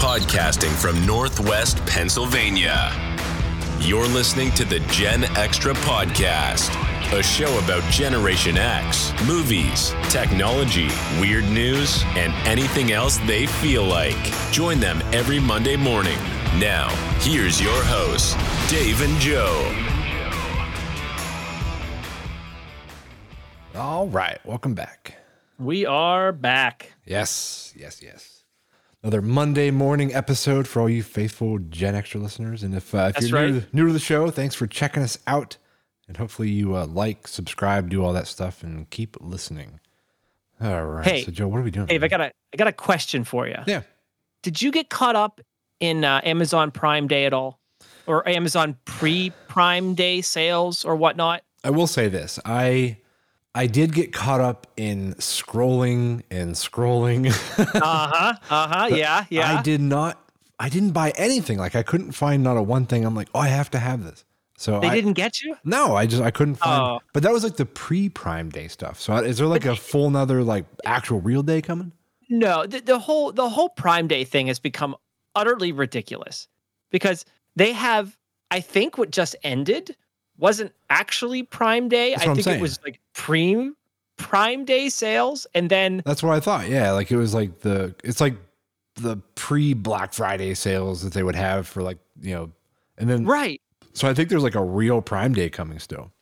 podcasting from Northwest Pennsylvania. You're listening to the Gen Extra Podcast, a show about Generation X, movies, technology, weird news, and anything else they feel like. Join them every Monday morning. Now, here's your hosts, Dave and Joe. All right, welcome back. We are back. Yes, yes, yes. Another Monday morning episode for all you faithful Gen Extra listeners. And if, uh, if you're new, right. to, new to the show, thanks for checking us out. And hopefully you uh, like, subscribe, do all that stuff, and keep listening. All right. Hey, so Joe, what are we doing? Dave, I got a I got a question for you. yeah. Did you get caught up in uh, Amazon Prime Day at all, or Amazon pre Prime Day sales or whatnot? I will say this. I I did get caught up in scrolling and scrolling. Uh huh. Uh huh. Yeah. Yeah. I did not I didn't buy anything. Like I couldn't find not a one thing. I'm like, oh, I have to have this. So They I, didn't get you. No, I just I couldn't find. Oh. But that was like the pre-Prime Day stuff. So is there like a full another like actual real day coming? No. The, the whole the whole Prime Day thing has become utterly ridiculous because they have. I think what just ended wasn't actually Prime Day. That's I think it was like pre Prime Day sales, and then That's what I thought. Yeah, like it was like the it's like the pre-Black Friday sales that they would have for like you know, and then right. so I think there's like a real Prime Day coming still.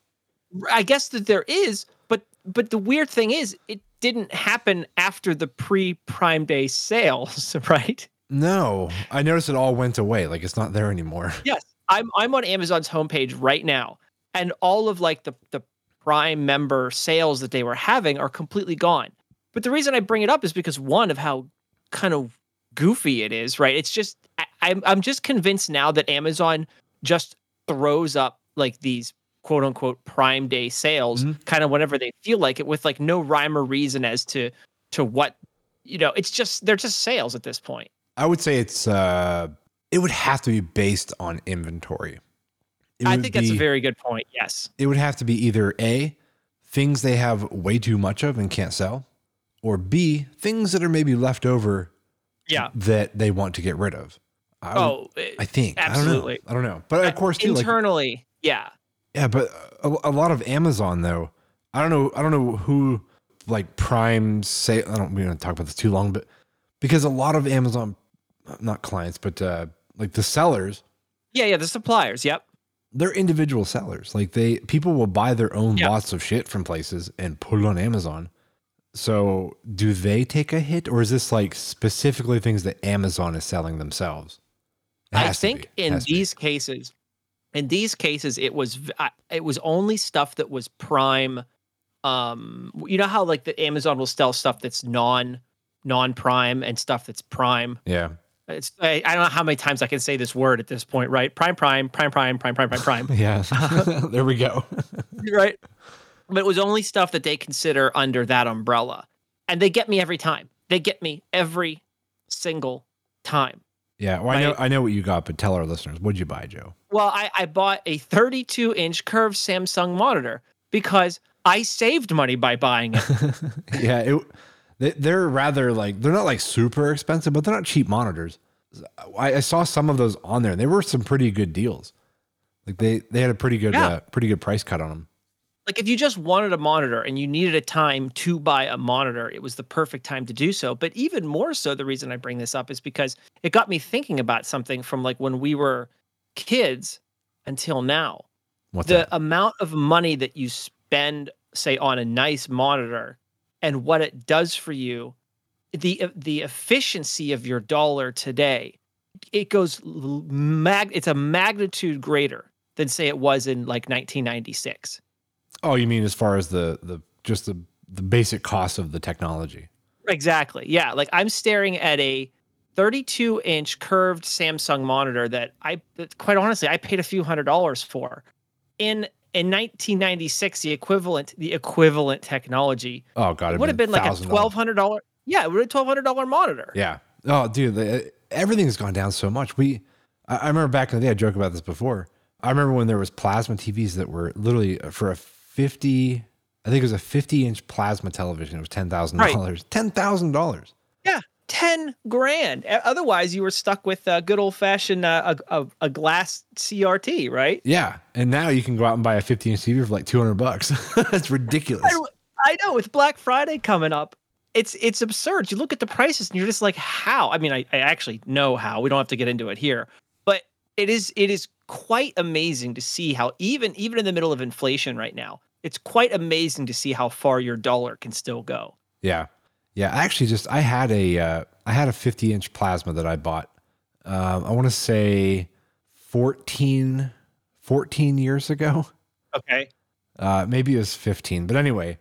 I guess that there is, but but the weird thing is it didn't happen after the pre Prime Day sales, right? No, I noticed it all went away. Like it's not there anymore. Yes. I'm I'm on Amazon's homepage right now and all of like the the Prime member sales that they were having are completely gone. But the reason I bring it up is because one of how kind of goofy it is, right? It's just I, I'm I'm just convinced now that Amazon just throws up like these quote unquote Prime Day sales Mhm. kind of whenever they feel like it with like no rhyme or reason as to to what you know, it's just they're just sales at this point. I would say it's uh it would have to be based on inventory. I think that's a very good point. Yes. it would have to be either A, things they have way too much of and can't sell, or B, things that are maybe left over Yeah. that they want to get rid of. I, would- Oh, I think. absolutely. I don't know. I don't know. But of course, too, like, internally, yeah. yeah, but a, a lot of Amazon though, I don't know. I don't know who like Prime say. I don't. We're gonna talk about this too long, but because a lot of Amazon, not clients, but uh, like the sellers, Yeah, yeah, the suppliers. Yep. They're individual sellers. Like they people will buy their own Yeah. lots of shit from places and put it on Amazon. So do they take a hit or is this like specifically things that Amazon is selling themselves? I think in these cases, in these cases, it was it was only stuff that was prime. Um, you know how like the Amazon will sell stuff that's non non prime and stuff that's prime. Yeah. It's I, I don't know how many times I can say this word at this point, right? Prime, prime, prime, prime, prime, prime, prime, prime. Yeah. there we go. right? But it was only stuff that they consider under that umbrella. And they get me every time. They get me every single time. Yeah. Well, I know I know what you got, but tell our listeners, what'd you buy, Joe? Well, I, I bought a 32 inch curved Samsung monitor because I saved money by buying it. yeah, it, they, they're rather like they're not like super expensive, but they're not cheap monitors. I, I saw some of those on there. and They were some pretty good deals. Like they they had a pretty good Yeah. uh, pretty good price cut on them. like if you just wanted a monitor and you needed a time to buy a monitor, it was the perfect time to do so. But even more so, the reason I bring this up is because it got me thinking about something from like when we were kids until now. What's the that? amount of money that you spend say on a nice monitor and what it does for you the the efficiency of your dollar today it goes mag it's a magnitude greater than say it was in like 1996 Oh, you mean as far as the the just the the basic cost of the technology? exactly yeah like i'm staring at a 32 inch curved samsung monitor that i that quite honestly i paid a few hundred dollars for in in 1996 the equivalent the equivalent technology Oh god, it would have been like a twelve hundred dollar. Yeah, it would have twelve hundred dollar monitor. Yeah. Oh, dude, the, everything's gone down so much. We, I, I remember back in the day, I joked about this before. I remember when there was plasma TVs that were literally uh, for a fifty, I think it was a fifty inch plasma television. It was ten thousand dollars. Ten thousand dollars. Yeah. 10 grand. Otherwise, you were stuck with a good old fashioned uh, a, a, a, glass CRT, right? Yeah. And now you can go out and buy a 50 inch TV for like 200 bucks. That's ridiculous. I, I, know. With Black Friday coming up, it's it's absurd. You look at the prices and you're just like, how? I mean, I, I actually know how. We don't have to get into it here, but it is it is quite amazing to see how even even in the middle of inflation right now, it's quite amazing to see how far your dollar can still go. Yeah. Yeah, I actually just I had a uh, I had a 50 inch plasma that I bought. Um, I want to say 14, 14 years ago. Okay. Uh, maybe it was 15, but anyway,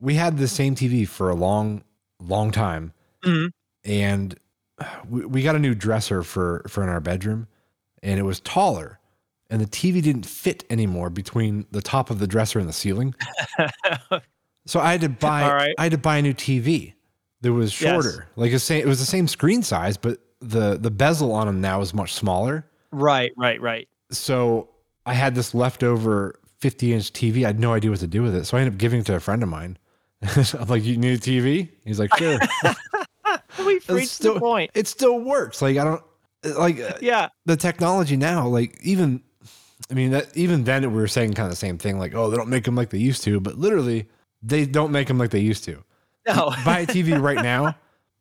we had the same TV for a long, long time, mm-hmm. and we, we got a new dresser for for in our bedroom, and it was taller, and the TV didn't fit anymore between the top of the dresser and the ceiling. so I had to buy right. I had to buy a new TV that was shorter. Yes. Like same, it was the same screen size, but the the bezel on them now is much smaller. Right, right, right. So I had this leftover 50 inch TV. I had no idea what to do with it, so I ended up giving it to a friend of mine. I'm like, "You need a TV?" He's like, "Sure." We've reached still, the point. It still works. Like I don't like. Uh, yeah. The technology now, like even, I mean, that even then we were saying kind of the same thing. Like, oh, they don't make them like they used to, but literally, they don't make them like they used to. No. buy a TV right now,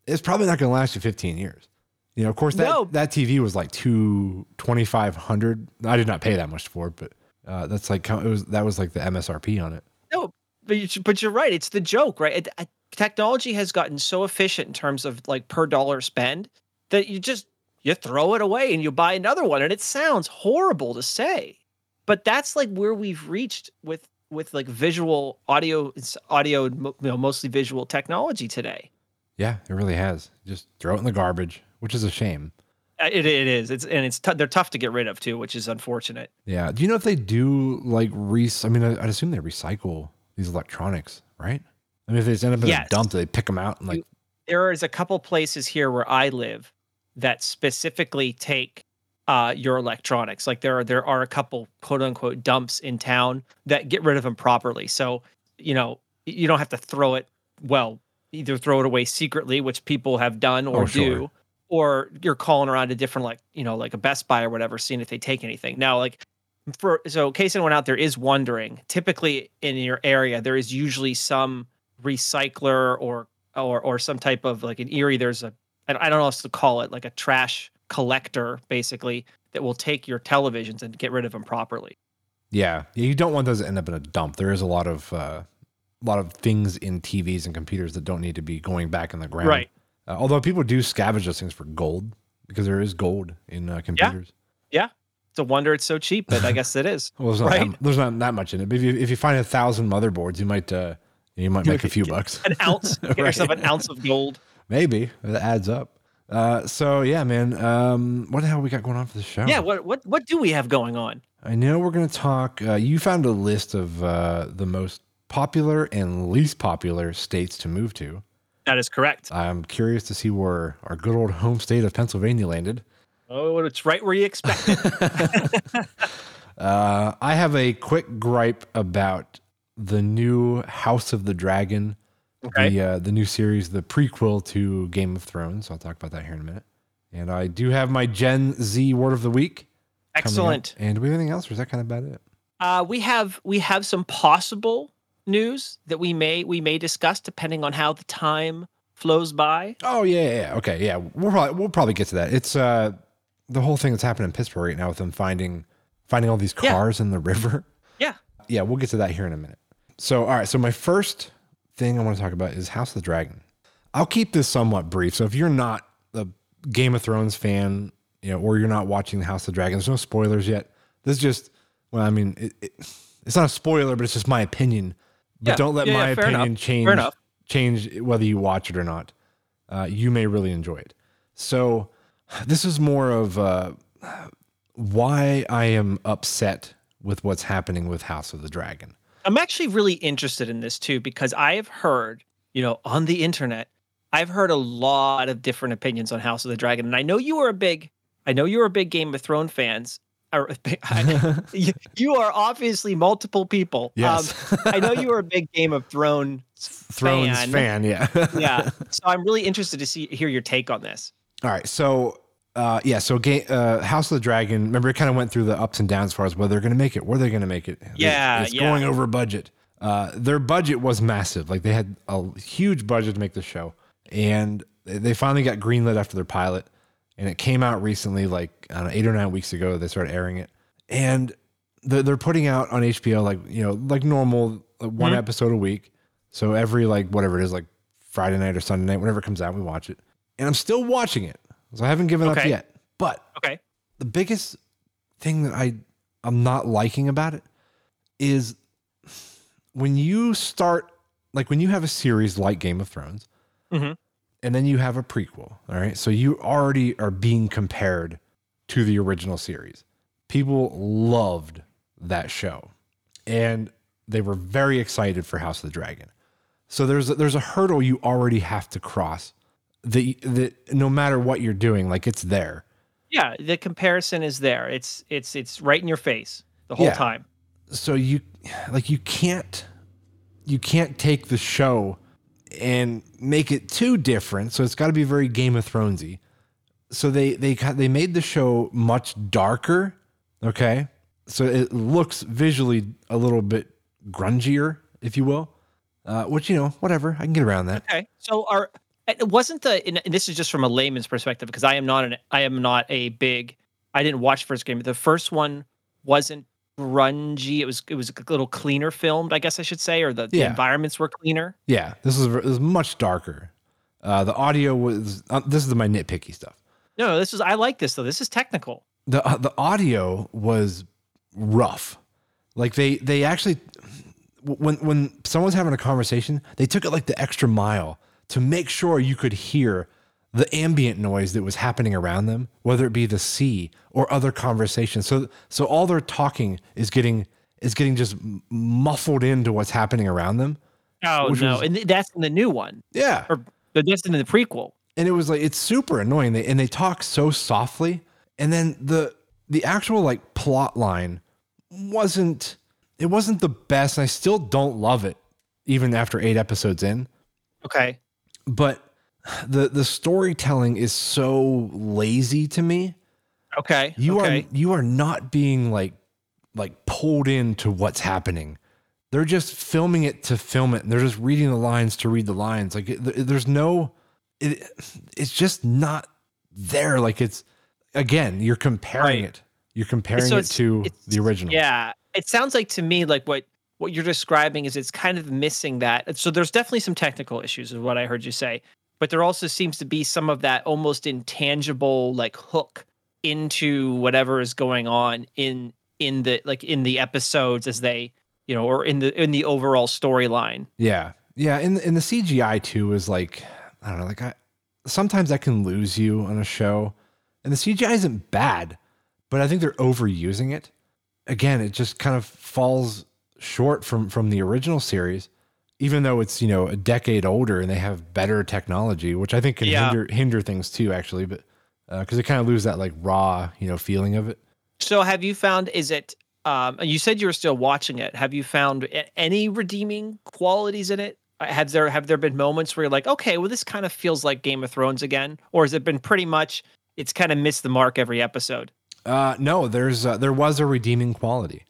it's probably not going to last you 15 years. You know, of course, that, no. that TV was like two twenty five hundred. I did not pay that much for it, but uh, that's like it was that was like the MSRP on it. No, but you, but you're right. It's the joke, right? It, it, technology has gotten so efficient in terms of like per dollar spend that you just you throw it away and you buy another one, and it sounds horrible to say, but that's like where we've reached with with like visual audio, audio, you know, mostly visual technology today. Yeah, it really has. Just throw it in the garbage, which is a shame. Uh, it, it is. It's and it's t- they're tough to get rid of too, which is unfortunate. Yeah. Do you know if they do like re? I mean, I'd assume they recycle these electronics, right? I mean, if they end up in yes. a dump, they pick them out and like. There is a couple places here where I live that specifically take uh, your electronics. Like there are there are a couple quote unquote dumps in town that get rid of them properly. So you know you don't have to throw it. Well, either throw it away secretly, which people have done or oh, do, sure. or you're calling around to different like you know like a Best Buy or whatever, seeing if they take anything. Now like for so in case anyone out there is wondering, typically in your area there is usually some recycler or or or some type of like an Erie. There's a I don't know what to call it, like a trash collector basically that will take your televisions and get rid of them properly. Yeah, you don't want those to end up in a dump. There is a lot of uh, a lot of things in TVs and computers that don't need to be going back in the ground. Right. Uh, although people do scavenge those things for gold because there is gold in uh, computers. Yeah. yeah. It's a wonder it's so cheap, but I guess it is. well, there's not, right? that, there's not that much in it. But if you, if you find a thousand motherboards, you might uh, you might make a few bucks. An ounce. Get right. yourself an ounce of gold. Maybe it adds up. Uh, so yeah, man. Um, what the hell we got going on for the show? Yeah, what what what do we have going on? I know we're going to talk. Uh, you found a list of uh, the most popular and least popular states to move to. That is correct. I'm curious to see where our good old home state of Pennsylvania landed. Oh, it's right where you expected. uh, I have a quick gripe about the new House of the Dragon Okay. The uh, the new series, the prequel to Game of Thrones. I'll talk about that here in a minute. And I do have my Gen Z word of the week. Excellent. And do we have anything else, or is that kind of about it? Uh, we have we have some possible news that we may we may discuss depending on how the time flows by. Oh yeah, yeah. Okay, yeah. We'll probably we'll probably get to that. It's uh the whole thing that's happening in Pittsburgh right now with them finding finding all these cars yeah. in the river. Yeah. Yeah, we'll get to that here in a minute. So all right, so my first thing I want to talk about is House of the Dragon. I'll keep this somewhat brief. So if you're not a Game of Thrones fan, you know, or you're not watching the House of the Dragon, there's no spoilers yet. This is just, well, I mean, it, it, it's not a spoiler, but it's just my opinion. But yeah. don't let yeah, my yeah, opinion enough. change change whether you watch it or not. Uh, you may really enjoy it. So this is more of uh, why I am upset with what's happening with House of the Dragon. I'm actually really interested in this too because I have heard, you know, on the internet, I've heard a lot of different opinions on House of the Dragon, and I know you are a big, I know you're a big Game of Thrones fans. You, you are obviously multiple people. Yes. Um, I know you are a big Game of Thrones Thrones fan. fan, yeah. yeah. So I'm really interested to see hear your take on this. All right, so uh, yeah, so ga- uh, House of the Dragon. Remember, it kind of went through the ups and downs as far as whether they're going to make it, where they're going to make it. Yeah, it's yeah. going over budget. Uh, their budget was massive. Like they had a huge budget to make the show, and they- finally got greenlit after their pilot, and it came out recently, like I don't know, eight or nine weeks ago. They started airing it, and they're, they're putting out on HBO like you know like normal like one Mhm. episode a week. So every like whatever it is, like Friday night or Sunday night, whenever it comes out, we watch it. And I'm still watching it. So I haven't given up yet. But Okay. the biggest thing that I I'm not liking about it is when you start like when you have a series like Game of Thrones Mhm. and then you have a prequel, all right? So you already are being compared to the original series. People loved that show and they were very excited for House of the Dragon. So there's a, there's a hurdle you already have to cross that that no matter what you're doing, like it's there. Yeah, the comparison is there. It's it's it's right in your face the whole Yeah. time. so you like you can't you can't take the show and make it too different so it's got to be very game of thronesy so they they they made the show much darker okay so it looks visually a little bit grungier if you will uh, which you know whatever i can get around that Okay. So are it wasn't the and this is just from a layman's perspective because I am not an I am not a big I didn't watch first game. The first one wasn't grungy. It was it was a little cleaner filmed, I guess I should say, or the, the environments were cleaner. yeah this is this is much darker uh, the audio was uh, this is my nitpicky stuff No, no, this is I like this though. This is technical. the uh, the audio was rough. Like they they actually when when someone's having a conversation, they took it like the extra mile to make sure you could hear the ambient noise that was happening around them, whether it be the sea or other conversations. So so all their talking is getting is getting just muffled into what's happening around them. Oh no, was- and that's in the new one, Yeah. or that's in the prequel. and it was like it's super annoying they, and they talk so softly and then the the actual like plot line wasn't it wasn't the best and i still don't love it even after eight episodes in Okay. But the the storytelling is so lazy to me Okay. you okay. are you are not being like like pulled into what's happening they're just filming it to film it and they're just reading the lines to read the lines like there's no it, it's just not there like it's again you're comparing Right. it you're comparing So it to it's- the original Yeah, it sounds like to me like what what you're describing is it's kind of missing that. So there's definitely some technical issues, is what I heard you say, but there also seems to be some of that almost intangible like hook into whatever is going on in in the like in the episodes as they you know or in the in the overall storyline. yeah yeah and, and the cgi too is like i don't know like i sometimes i can lose you on a show and the cgi isn't bad but i think they're overusing it again it just kind of falls short from from the original series even though it's you know a decade older and they have better technology which i think can Yeah. hinder hinder things too actually but because they kind of lose that like raw you know feeling of it So have you found is it um you said you were still watching it. Have you found any redeeming qualities in it? Uh, Have there have there been moments where you're like, okay, well this kind of feels like Game of Thrones again, or has it been pretty much it's kind of missed the mark every episode? Uh, no, there's uh, there was a redeeming quality,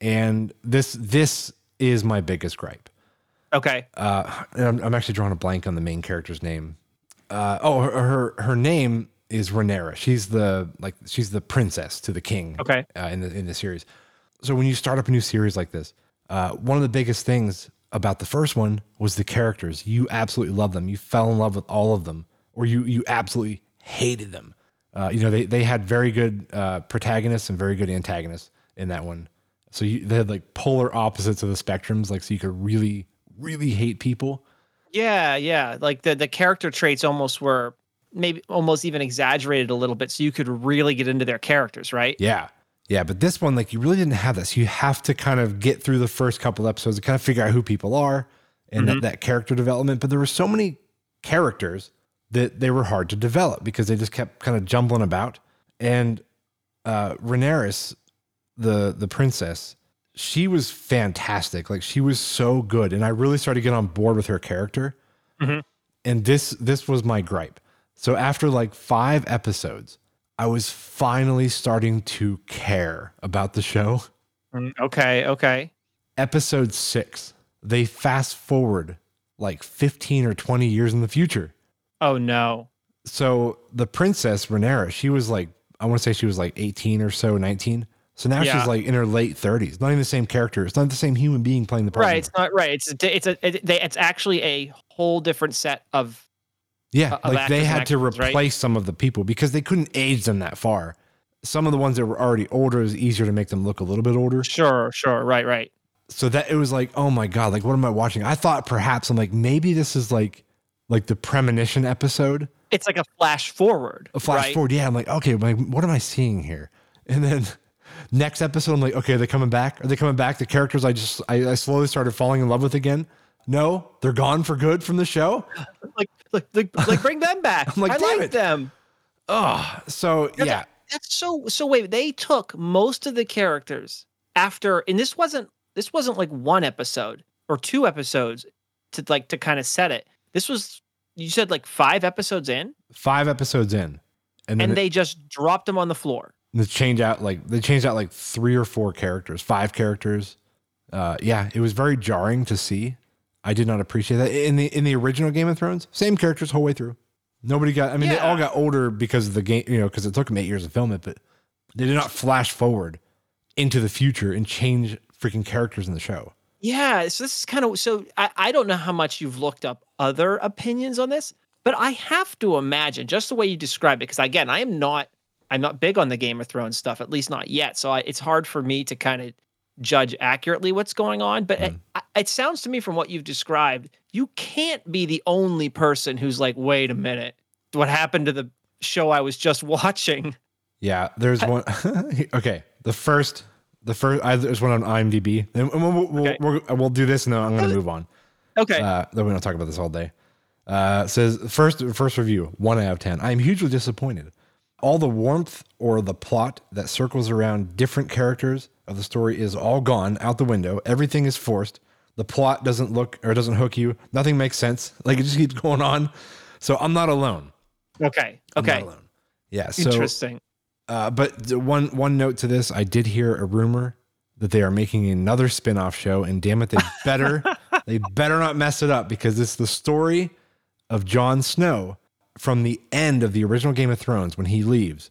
and this this is my biggest gripe. Okay. Uh, and I'm, I'm actually drawing a blank on the main character's name. Uh, oh, her, her her name is Rhaenyra. She's the like she's the princess to the king. Okay. Uh, in the in the series. So when you start up a new series like this, uh, one of the biggest things about the first one was the characters. You absolutely love them. You fell in love with all of them, or you you absolutely hated them. Uh, you know they they had very good uh, protagonists and very good antagonists in that one. So you, they had like polar opposites of the spectrums. Like so you could really really hate people. Yeah, yeah. Like the the character traits almost were maybe almost even exaggerated a little bit so you could really get into their characters, right? Yeah. Yeah, but this one, like, you really didn't have this. You have to kind of get through the first couple episodes to kind of figure out who people are and that, that character development. But there were so many characters that they were hard to develop because they just kept kind of jumbling about. And uh Rhaenyra, the the princess, she was fantastic. Like she was so good, and I really started to get on board with her character. Mhm. And this this was my gripe. So after like five episodes, I was finally starting to care about the show. Mm, Okay, okay. Episode six, they fast forward like 15 or 20 years in the future. Oh no. So the princess Rhaenyra, she was like, I want to say she was like 18 or so, 19. So now Yeah. she's like in her late 30s. Not even the same character. It's not the same human being playing the part. Right, it's not right. It's a, it's a it, they, it's actually a whole different set of Yeah, uh, of like they actors had to actresses, right? replace some of the people because they couldn't age them that far. Some of the ones that were already older it was easier to make them look a little bit older. sure, sure, right, right. So that it was like, oh my god, like what am I watching? I thought perhaps I'm like maybe this is like like the premonition episode, It's like a flash forward. a flash right? forward. Yeah, I'm like, okay, like what am I seeing here? And then next episode, I'm like, okay, are they coming back? Are they coming back? The characters I just I, I slowly started falling in love with again. No, they're gone for good from the show. Like, like, like, like bring them back. I'm like, I like it. them. Oh, so Yeah, That's so so wait, they took most of the characters after and this wasn't this wasn't like one episode or two episodes to like to kind of set it. This was you said like five episodes in five episodes in, and and it- they just dropped them on the floor. They change out like they changed out like three or four characters, five characters. Uh, yeah, it was very jarring to see. I did not appreciate that in the in the original Game of Thrones. Same characters whole way through. Nobody got. I mean, they all got older because of the game. You know, because it took them eight years to film it, but they did not flash forward into the future and change freaking characters in the show. Yeah, so this is kind of so I, I don't know how much you've looked up other opinions on this, but I have to imagine just the way you describe it, because again, I am not I'm not big on the Game of Thrones stuff, at least not yet. So I, it's hard for me to kind of judge accurately what's going on. But it, it sounds to me from what you've described, you can't be the only person who's like, wait a minute, what happened to the show I was just watching? Yeah, there's one. okay, the first, the first. I, there's one on IMDb, and we'll we'll, Okay. we'll, we'll do this, and then I'm going to move on. Okay. Uh, then we don't going to talk about this all day. Uh, says first first review one out of ten. I am hugely disappointed. All the warmth or the plot that circles around different characters of the story is all gone out the window. Everything is forced. The plot doesn't look or doesn't hook you. Nothing makes sense. Like it just keeps going on. So I'm not alone. okay. Okay. alone. Yeah. So Interesting. uh, but one one note to this, I did hear a rumor that they are making another spin-off show, and damn it, they better they better not mess it up because it's the story of Jon Snow from the end of the original Game of Thrones when he leaves.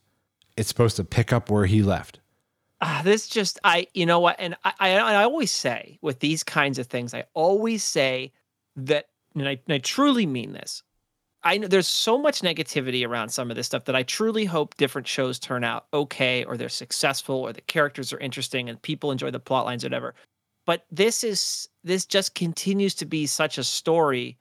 It's supposed to pick up where he left. Ah, this just I you know what and I, I I always say with these kinds of things I always say that and I, and I truly mean this. I know there's so much negativity around some of this stuff that I truly hope different shows turn out okay or they're successful or the characters are interesting and people enjoy the plot lines whatever. But this is this just continues to be such a story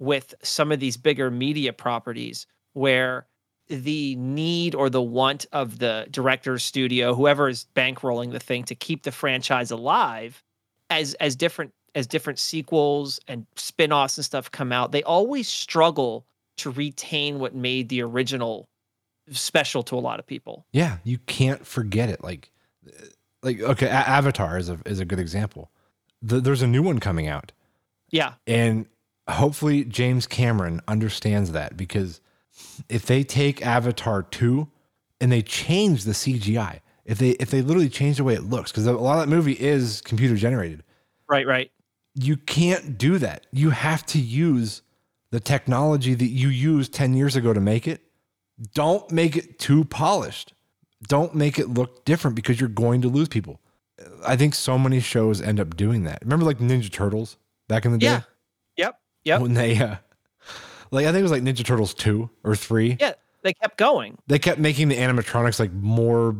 with some of these bigger media properties where the need or the want of the director's studio, whoever is bankrolling the thing to keep the franchise alive, as as different as different sequels and spin-offs and stuff come out, they always struggle to retain what made the original special to a lot of people. Yeah, you can't forget it. Like, like okay, A- Avatar is a is a good example. The, there's a new one coming out. Yeah. And hopefully James Cameron understands that because if they take Avatar 2 and they change the CGI, if they if they literally change the way it looks, because a lot of that movie is computer generated, Right, right. you can't do that. You have to use the technology that you used 10 years ago to make it. Don't make it too polished. Don't make it look different because you're going to lose people. I think so many shows end up doing that. Remember like Ninja Turtles back in the day? Yeah. When they uh like I think it was like Ninja Turtles 2 or 3. Yeah. They kept going. They kept making the animatronics like more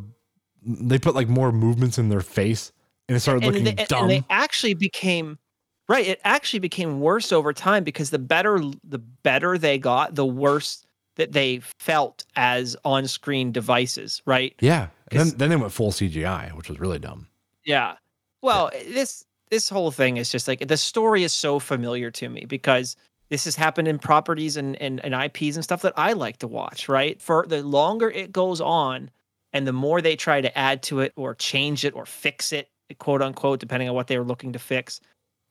they put like more movements in their face and it started and looking they, dumb. and they actually became right it actually became worse over time because the better the better they got the worse that they felt as on-screen devices right yeah. Then then they went full CGI, which was really dumb. yeah well this this whole thing is just like the story is so familiar to me because this has happened in properties and, and, and IPs and stuff that I like to watch, right? For the longer it goes on and the more they try to add to it or change it or fix it quote unquote, depending on what they were looking to fix.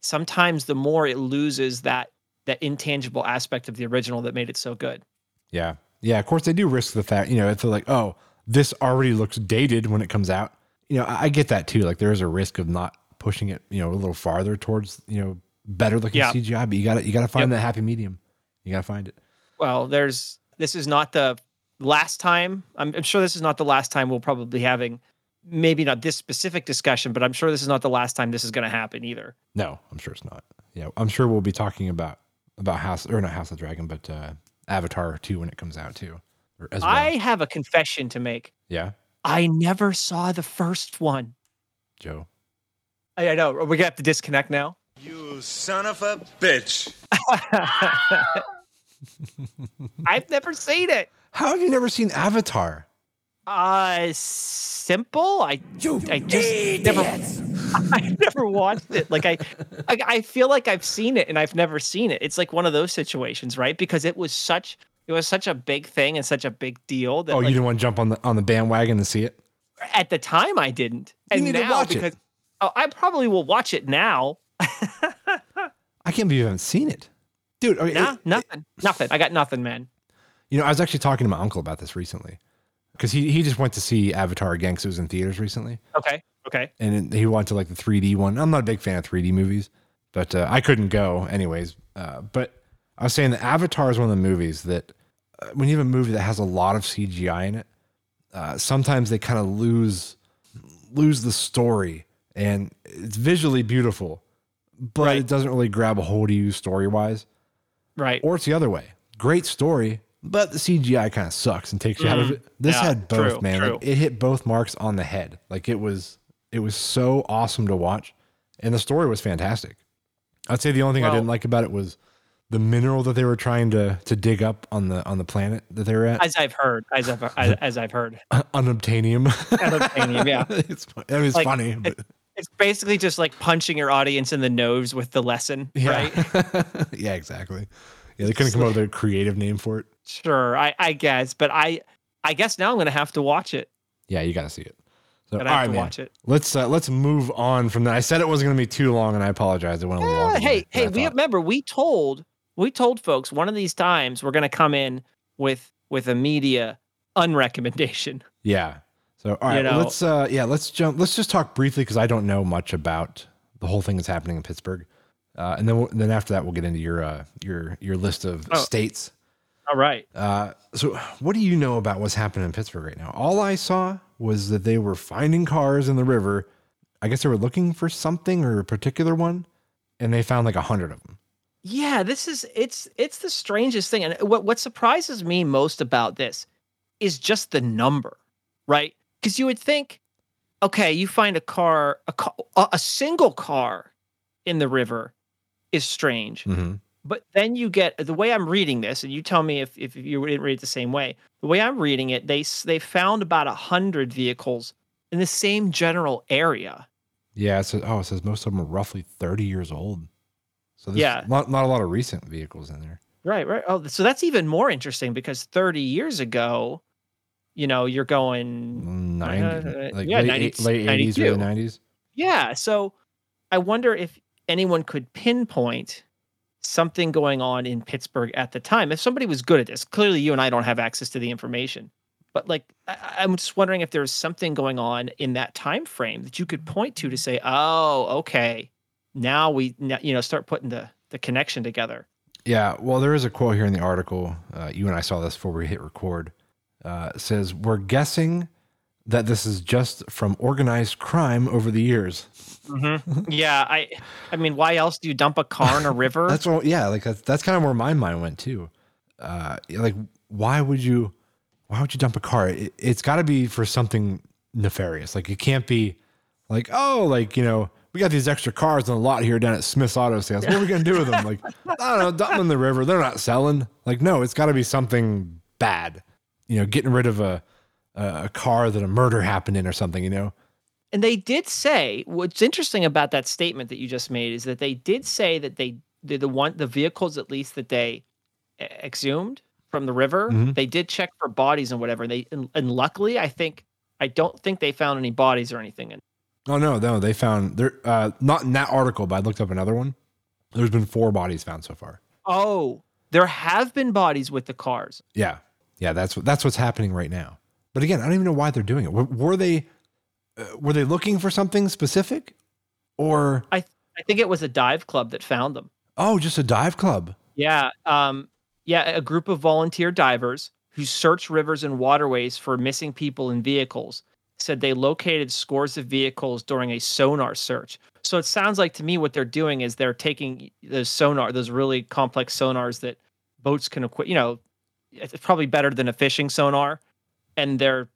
Sometimes the more it loses that that intangible aspect of the original that made it so good. Yeah. Yeah. Of course, they do risk the fact, you know, they're like, oh, this already looks dated when it comes out. You know, I, I get that too. Like, there is a risk of not pushing it, you know, a little farther towards, you know, better looking Yeah. CGI, but you got to, you got to find Yep. that happy medium. You got to find it. Well, there's this is not the last time. I'm, I'm sure this is not the last time we'll probably be having maybe not this specific discussion, but I'm sure this is not the last time this is going to happen either. No, I'm sure it's not. Yeah. I'm sure we'll be talking about, about House, or not House of the Dragon, but uh, Avatar 2 when it comes out too. Or as well. I have a confession to make. yeah. I never saw the first one. Joe. I, I know. Are we gonna have to disconnect now? You son of a bitch. I've never seen it. How have you never seen Avatar? Uh, simple. I I just never. I never watched it. Like I, I, I feel like I've seen it and I've never seen it. It's like one of those situations, right? Because it was such, it was such a big thing and such a big deal that Oh, like, you didn't want to jump on the on the bandwagon and see it? at the time I didn't. And need to now watch it. Oh, I probably will watch it now. I can't believe you haven't seen it, dude. I Nah, it- nothing, nothing. I got nothing, man. You know, I was actually talking to my uncle about this recently because he he just went to see Avatar again because it was in theaters recently, Okay, okay. and he went to like the 3D one. I'm not a big fan of 3D movies, but uh, I couldn't go anyways. Uh, but I was saying that Avatar is one of the movies that uh, when you have a movie that has a lot of CGI in it, uh, sometimes they kind of lose lose the story, and it's visually beautiful, but Right. it doesn't really grab a hold of you story wise. Right. Or it's the other way. Great story, but the CGI kind of sucks and takes you out of mm. it. This. Yeah, had both, true, man. true. Like, it hit both marks on the head. Like it was it was so awesome to watch. And the story was fantastic. I'd say the only thing I didn't like about it was the mineral that they were trying to to dig up on the on the planet that they were at. as I've heard, as I've as, as I've heard. Unobtainium. Unobtainium, yeah. it's, I mean, it's Like, funny, it- It's basically just like punching your audience in the nose with the lesson, yeah. right? yeah, exactly. Yeah, they couldn't come up with a creative name for it. Sure, I, I guess, but I I guess now I'm gonna have to watch it. Yeah, you got to see it. So, have right, to man. watch it. Let's uh, let's move on from that. I said it wasn't going to be too long, and I apologize. It went a little Yeah, longer. hey, hey, we remember we told we told folks one of these times we're gonna come in with with a media unrecommendation. yeah. So all right, You know- let's uh, yeah, let's jump. Let's just talk briefly because I don't know much about the whole thing that's happening in Pittsburgh, uh, and then we'll, then after that we'll get into your uh, your your list of Oh. states. All right. Uh, so what do you know about what's happening in Pittsburgh right now? All I saw was that they were finding cars in the river. I guess they were looking for something or a particular one, and they found like a hundred of them. Yeah, this is it's it's the strangest thing. And what what surprises me most about this is just the number, right? Because you would think, okay, you find a car, a car, a single car in the river is strange. Mm-hmm. But then you get the way I'm reading this, and you tell me if, if you didn't read it the same way. The way I'm reading it, they they found about a hundred vehicles in the same general area. Yeah, it says oh, it says most of them are roughly thirty years old. So there's Yeah. not not a lot of recent vehicles in there. Right, right. Oh, so that's even more interesting because 30 years ago, you know, you're going, Ninety, Uh, like yeah, late, 90 late eighties, early 92. nineties. yeah. So I wonder if anyone could pinpoint something going on in Pittsburgh at the time. If somebody was good at this, clearly you and I don't have access to the information. But like, I, I'm just wondering if there's something going on in that time frame that you could point to to say, "Oh, okay, now we, you know, start putting the the connection together." Yeah, well, there is a quote here in the article. Uh, you and I saw this before we hit record. Uh, says, "We're guessing that this is just from organized crime over the years." yeah, I, I mean, why else do you dump a car in a river? That's what, yeah, like that's, that's kind of where my mind went too. Uh, like, why would you, why would you dump a car? It, it's got to be for something nefarious. Like, it can't be like, oh, like you know, we got these extra cars in the lot here down at Smith's Auto Sales. What are we gonna do with them? Like, I don't know, dump them in the river. They're not selling. Like, no, it's got to be something bad. You know, getting rid of a a car that a murder happened in or something. You know, and they did say what's interesting about that statement that you just made is that they did say that they the, the one the vehicles at least that they exhumed from the river Mhm. they did check for bodies and whatever they and, and luckily i think i don't think they found any bodies or anything in Oh no, no, they found there uh not in that article, but I looked up another one. There's been four bodies found so far. Oh, there have been bodies with the cars. Yeah. Yeah, that's what that's what's happening right now. But again, I don't even know why they're doing it. Were, were they uh, were they looking for something specific or I I think it was a dive club that found them. oh, just a dive club? Yeah. Um, yeah, a group of volunteer divers who search rivers and waterways for missing people and vehicles said they located scores of vehicles during a sonar search. So it sounds like to me what they're doing is they're taking those sonar, those really complex sonars that boats can equip. You know, it's probably better than a fishing sonar, and they're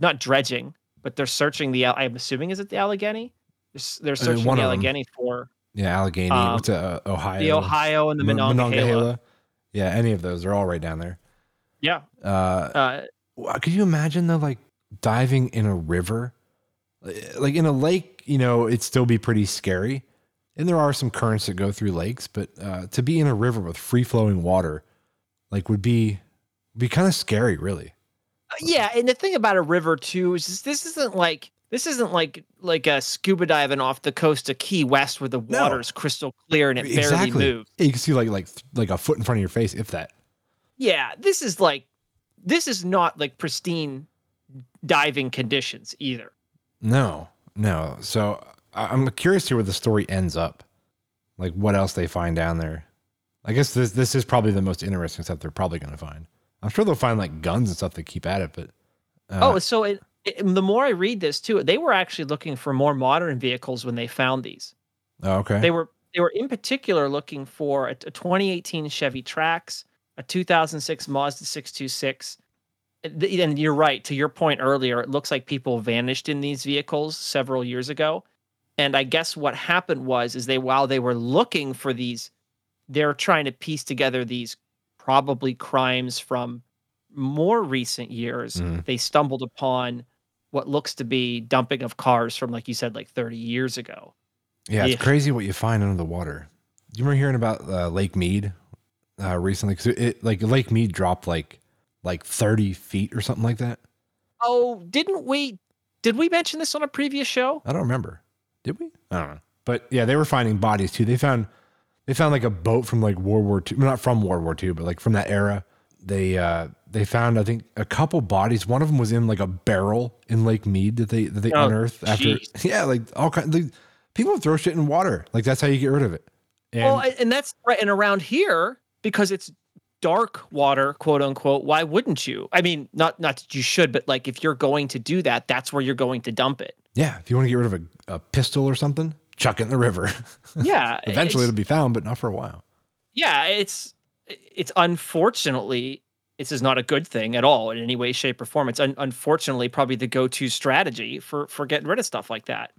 not dredging, but they're searching the. I'm assuming is it the Allegheny? They're They're searching the. Allegheny for Yeah, Allegheny, Um, what's uh, Ohio? the Ohio and the Mon- Monongahela. Monongahela. Yeah, any of those. They're all right down there. Yeah. Uh Uh, Could you imagine though, like diving in a river, like in a lake? You know, it'd still be pretty scary, and there are some currents that go through lakes. But uh, to be in a river with free flowing water, like, would be be kind of scary, really. Uh, yeah, and the thing about a river too is this, this isn't like this isn't like like a scuba diving off the coast of Key West where the No. water's crystal clear and it barely moves. Yeah, you can see like like like a foot in front of your face, if that. Yeah, this is like this is not like pristine diving conditions either. No, no. So I'm curious to where the story ends up. Like what else they find down there. I guess this this is probably the most interesting stuff they're probably going to find. I'm sure they'll find like guns and stuff to keep at it, but uh, oh, so it, it, the more I read this too, they were actually looking for more modern vehicles when they found these. oh, okay. They were they were in particular looking for a, a 2018 Chevy Trax, a 2006 Mazda 626. And And you're right. To your point earlier, it looks like people vanished in these vehicles several years ago. And I guess what happened was is they while they were looking for these, they're trying to piece together these probably crimes from more recent years. Mhm. They stumbled upon what looks to be dumping of cars from, like you said, like 30 years ago. yeah, it's yeah. crazy what you find under the water. You remember hearing about uh, Lake Mead uh, recently? Because it like Lake Mead dropped like like 30 feet or something like that. Oh, didn't we? Did we mention this on a previous show? I don't remember. Did we? I don't know. But yeah, they were finding bodies too. They found they found like a boat from like World War II, not from World War II, but like from that era. They uh they found I think a couple bodies. One of them was in like a barrel in Lake Mead that they that they Oh, unearthed after. Yeah, like all kind. Like, people throw shit in water. Like that's how you get rid of it. And well, and, and that's right. And around here, because it's dark water, quote unquote, why wouldn't you? I mean, not not that you should, but like if you're going to do that, that's where you're going to dump it. yeah, if you want to get rid of a, a pistol or something, chuck it in the river. Yeah. Eventually, it'll be found, but not for a while. yeah, it's it's unfortunately this is not a good thing at all in any way, shape, or form. It's un- unfortunately probably the go-to strategy for for getting rid of stuff like that.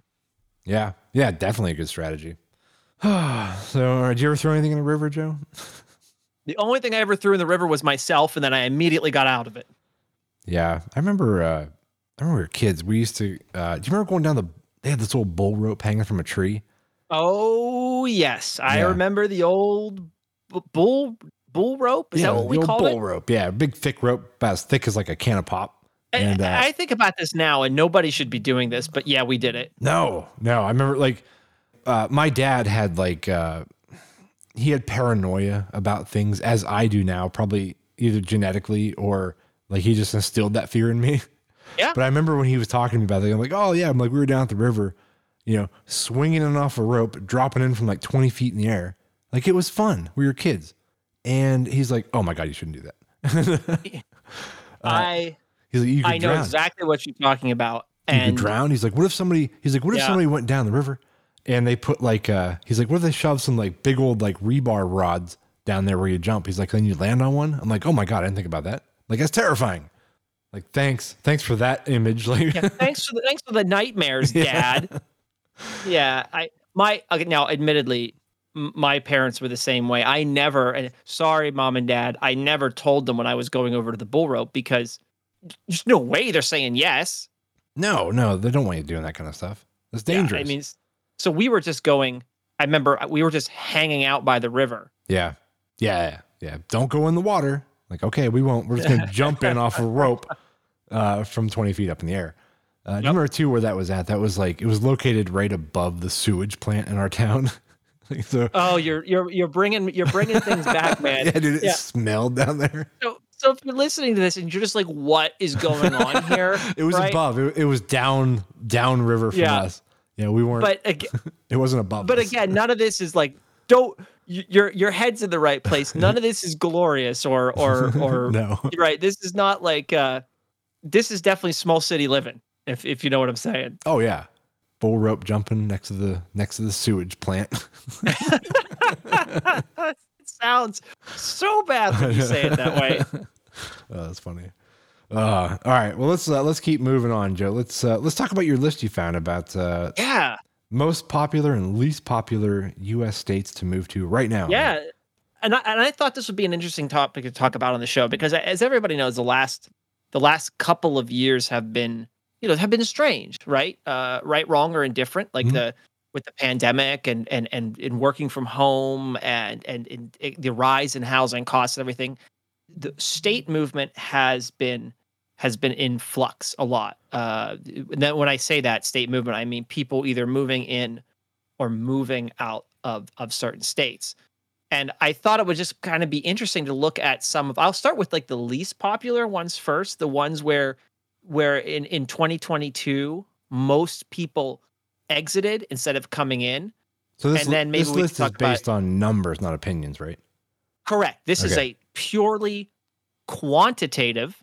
Yeah, yeah, definitely a good strategy. so, uh, did you ever throw anything in the river, Joe? The only thing I ever threw in the river was myself, and then I immediately got out of it. Yeah, I remember. Uh, I remember we were kids. We used to. Uh, do you remember going down the? They had this old bull rope hanging from a tree. Oh yes, I Yeah. remember the old b- bull bull rope. Is yeah, that what we old called bull it? rope. Yeah, big thick rope, about as thick as like a can of pop. And And uh, I think about this now, and nobody should be doing this, but yeah, we did it. no, no, I remember like uh, my dad had like uh, he had paranoia about things, as I do now, probably either genetically or like he just instilled that fear in me. Yeah. But I remember when he was talking to me about that, I'm like, oh yeah, I'm like we were down at the river, you know, swinging it off a rope, dropping in from like 20 feet in the air. Like it was fun. We were kids. And he's like, oh my God, you shouldn't do that. I He's like, you could I know drown. exactly what you're talking about, You could and drown. He's like, what if somebody, he's like, what if Yeah. somebody went down the river and they put like, uh, he's like, what if they shove some like big old like rebar rods down there where you jump? He's like, then you land on one. I'm like, oh my God, I didn't think about that. Like, that's terrifying. Like, thanks. Thanks for that image. Like, yeah, thanks for the thanks for the nightmares, Dad. yeah, I my okay, now, admittedly, m- my parents were the same way. I never, and sorry, mom and dad, I never told them when I was going over to the bull rope because there's no way they're saying yes. no, no, they don't want you doing that kind of stuff. That's Yeah, dangerous. I mean, so we were just going. I remember we were just hanging out by the river. yeah. Yeah. Yeah. Yeah. Don't go in the water. Like, okay, we won't. We're just going to jump in off a rope uh, from 20 feet up in the air. Uh, you remember too where that was at? That was like it was located right above the sewage plant in our town. Like, so Oh, you're you're you're bringing you're bringing things back, man. yeah, dude, it Yeah. smelled down there. So, so if you're listening to this and you're just like, what is going on here? It was right? above. It, it was down down river from Yeah. us. Yeah, we weren't. But again, it wasn't above. but us. again, none of this is like don't your your head's in the right place. None of this is glorious or or or no. right. This is not like uh this is definitely small city living. If if you know what I'm saying. Oh yeah, bull rope jumping next to the next to the sewage plant. it sounds so bad when you say it that way. Oh, that's funny. Uh, all right. Well, let's uh, let's keep moving on, Joe. Let's uh, let's talk about your list you found about uh, Yeah. Most popular and least popular U.S. states to move to right now. Yeah. And I, and I thought this would be an interesting topic to talk about on the show because as everybody knows, the last the last couple of years have been you know have been strange, right? Uh, right, wrong, or indifferent. Like Mhm. the with the pandemic and and and in working from home and and, and it- the rise in housing costs and everything, the state movement has been has been in flux a lot. Uh, and when I say that state movement, I mean people either moving in or moving out of of certain states. And I thought it would just kind of be interesting to look at some of I'll start with like the least popular ones first, the ones where where in in 2022 most people exited instead of coming in. So this, And then maybe this list is talk about- based on numbers, not opinions, right? Correct. This is a purely quantitative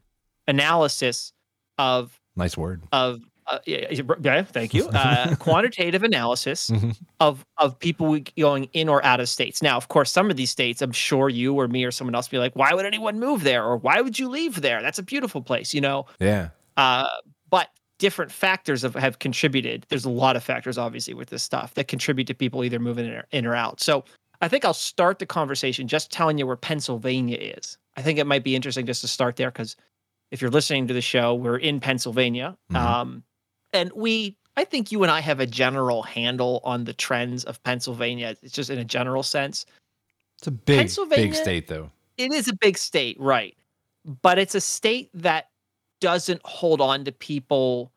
analysis of Nice word. of uh, yeah, yeah, thank you. Uh, quantitative analysis Mhm. of of people going in or out of states. Now, of course, some of these states, I'm sure you or me or someone else be like, "Why would anyone move there?" or "Why would you leave there? That's a beautiful place," you know. Yeah. Uh, but different factors have, have contributed. There's a lot of factors, obviously, with this stuff that contribute to people either moving in or, in or out. So I think I'll start the conversation just telling you where Pennsylvania is. I think it might be interesting just to start there because if you're listening to the show, we're in Pennsylvania. Mhm. Um, and we, I think you and I have a general handle on the trends of Pennsylvania. It's just in a general sense. It's a big, big state, though. It is a big state, right? But it's a state that doesn't hold on to people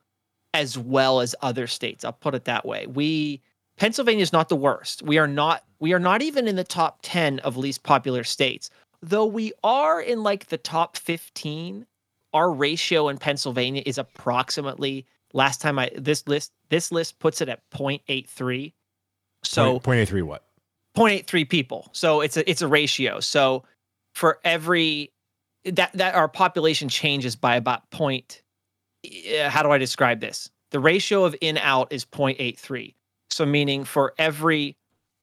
as well as other states. I'll put it that way. We Pennsylvania is not the worst. We are not we are not even in the top 10 of least popular states. Though we are in like the top 15. Our ratio in Pennsylvania is approximately last time I this list this list puts it at 0.83. So Point- point eight three. What? 0.83 people. So it's a it's a ratio. So for every that that our population changes by about point eh, how do I describe this? The ratio of in out is 0.83. So meaning for every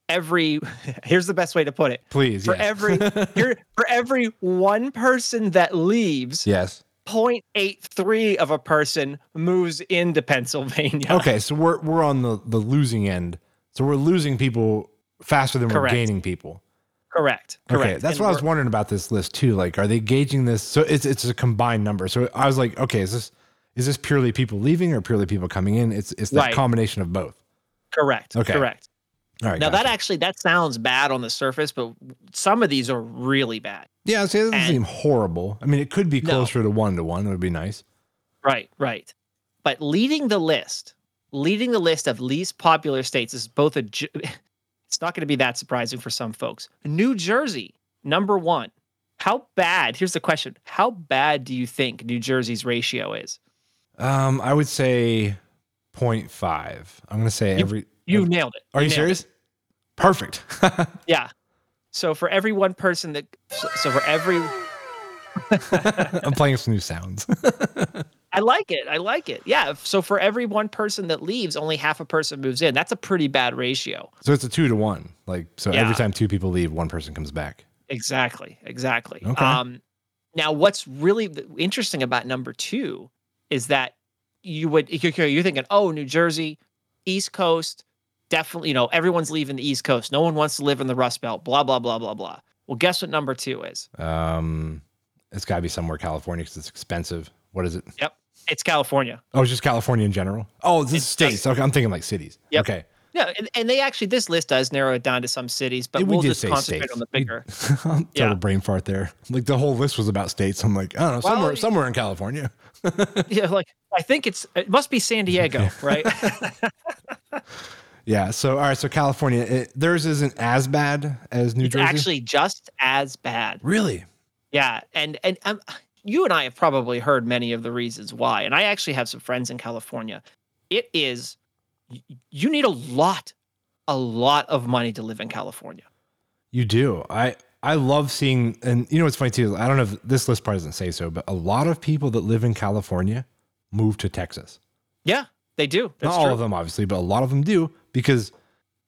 every here's the best way to put it. Please. For yes. every here for every one person that leaves, yes. 0.83 of a person moves into Pennsylvania. Okay, so we're we're on the the losing end. So we're losing people faster than Correct. we're gaining people. Correct. Correct. Okay, that's And what I was wondering about this list too. Like, are they gauging this? So it's it's a combined number. So I was like, okay, is this is this purely people leaving or purely people coming in? It's it's that Right. combination of both. Correct. Okay. Correct. All right. Now that actually that sounds bad on the surface, but some of these are really bad. yeah, see, it doesn't and- seem horrible. I mean, it could be No. closer to one to one. It would be nice. Right, right. But leading the list, leading the list of least popular states is both a. It's not going to be that surprising for some folks. New Jersey, number one. How bad? Here's the question: How bad do you think New Jersey's ratio is? Um, I would say 0.5. I'm gonna say every. You nailed it. are you it. serious? Perfect. Yeah. So for every one person that, so, so for every, I'm playing some new sounds. I like it. I like it. Yeah. So for every one person that leaves, only half a person moves in. That's a pretty bad ratio. so it's a two to one. Like so, Yeah. every time two people leave, one person comes back. Exactly. Exactly. Okay. Um, now, what's really interesting about number two is that you would you're you're thinking, oh, New Jersey, East Coast, definitely. You know, everyone's leaving the East Coast. No one wants to live in the Rust Belt. Blah blah blah blah blah. Well, guess what number two is? Um, it's got to be somewhere California because it's expensive. What is it? Yep. It's California. Oh, it's just California in general. Oh, this is states. just- Okay, I'm thinking like cities. Yep. Okay. Yeah, and, and they actually this list does narrow it down to some cities, but we we'll just concentrate states. on the bigger. Total Yeah. brain fart there. Like the whole list was about states. I'm like, I don't know, somewhere Well, somewhere in California. yeah, like I think it's it must be San Diego, right? Yeah. So all right. So California, it, theirs isn't as bad as New it's Jersey. actually just as bad. really. Yeah, and and um, you and I have probably heard many of the reasons why, and I actually have some friends in California. It is you need a lot, a lot of money to live in California. You do. I I love seeing, and you know what's funny too. I don't know if this list probably doesn't say so, but a lot of people that live in California move to Texas. Yeah, they do. That's Not all true. of them, obviously, but a lot of them do because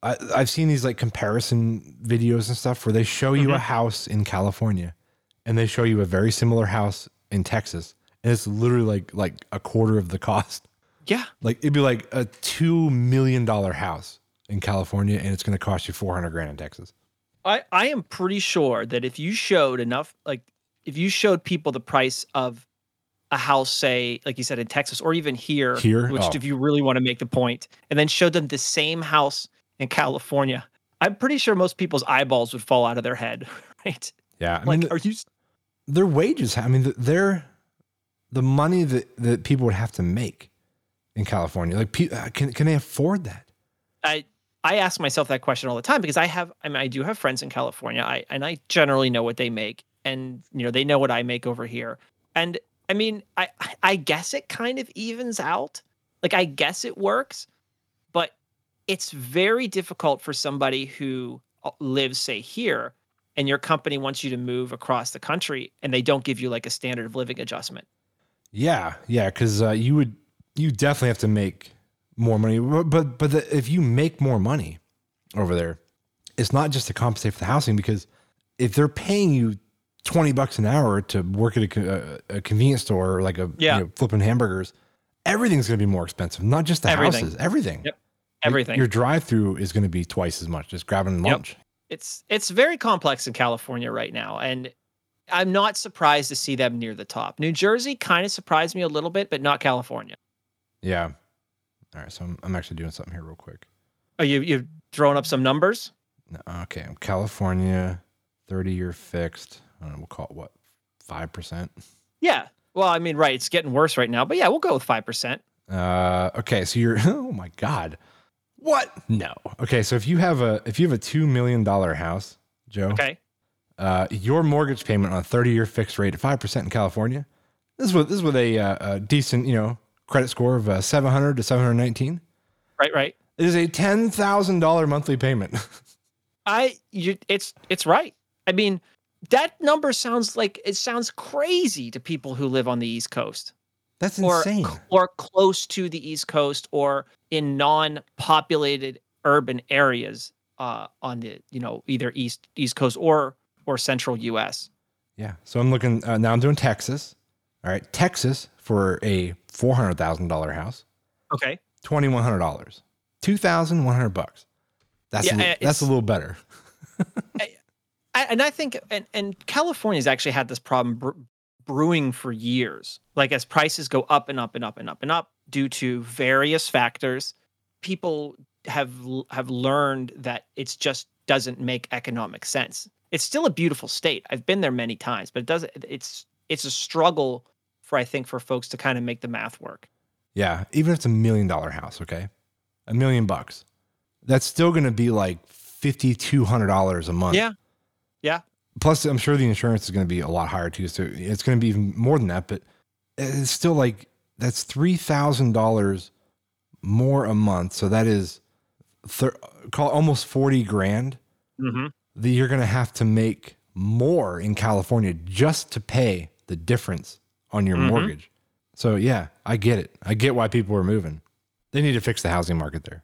I, I've seen these like comparison videos and stuff where they show you a Mhm. house in California and they show you a very similar house in Texas, and it's literally like like a quarter of the cost. Yeah, Like it'd be like a two million dollar house in California, and it's going to cost you four hundred grand in Texas. I I am pretty sure that if you showed enough, like if you showed people the price of a house, say, like you said in Texas, or even here, Here? which Oh. if you really want to make the point, and then showed them the same house in California, I'm pretty sure most people's eyeballs would fall out of their head, right? Yeah, I like, mean, are you? their wages. I mean, they're the money that that people would have to make in California. Like, uh, can can they afford that? I I ask myself that question all the time because I have I mean I do have friends in California. I and I generally know what they make and you know they know what I make over here. And I mean I I guess it kind of evens out. Like I guess it works, but it's very difficult for somebody who uh, lives say here and your company wants you to move across the country and they don't give you like a standard of living adjustment. Yeah, yeah, because uh, you would you definitely have to make more money. But but, but the, if you make more money over there, it's not just to compensate for the housing because if they're paying you twenty bucks an hour to work at a, a, uh, a convenience store or like a Yeah. you know, flipping hamburgers, everything's going to be more expensive. Not just the Everything. houses, everything. Yep. Your- Everything. Your, drive through is going to be twice as much. Just grabbing Yep. lunch. it's it's very complex in California right now, and I'm not surprised to see them near the top. New Jersey kind of surprised me a little bit, but not California. Yeah. All right. So I'm, I'm actually doing something here real quick. Are you you've thrown up some numbers? No, Okay. California, 30 year fixed. I don't know, we'll call it what? 5%. Yeah. Well, I mean, right, it's getting worse right now, but yeah, we'll go with five percent. Uh, okay. So you're, oh my God. What? No. Okay. So if you have a, if you have a $2 million house, Joe, Okay. uh, your mortgage payment on a 30 year fixed rate at 5% in California, this is with, this is with a, uh, a decent, you know, credit score of uh, 700 to 719. Right, right. It is a $10,000 monthly payment. I you it's it's right. I mean, that number sounds like it sounds crazy to people who live on the East Coast. That's or insane. or close to the East Coast or in non-populated urban areas uh, on the you know either East East Coast or or Central U.S. Yeah. So I'm looking uh, now. I'm doing Texas. All right, Texas for a four hundred thousand dollar house, Okay. twenty one hundred dollars, two thousand one hundred bucks. That's Yeah, a, that's a little better. I, and I think and and California's actually had this problem bre- brewing for years. Like as prices go up and up and up and up and up due to various factors, people have have learned that it just doesn't make economic sense. It's still a beautiful state. I've been there many times, but it doesn't. It's it's a struggle for I think for folks to kind of make the math work. Yeah, even if it's a million dollar house, okay, a million bucks, that's still going to be like fifty two hundred dollars a month. Yeah. Yeah. Plus, I'm sure the insurance is going to be a lot higher too. So it's going to be even more than that. But it's still like that's three thousand dollars more a month. So that is thir- call almost forty grand Mm-hmm. that you're going to have to make more in California just to pay the difference on your Mhm. mortgage. So yeah, I get it. I get why people are moving. They need to fix the housing market there.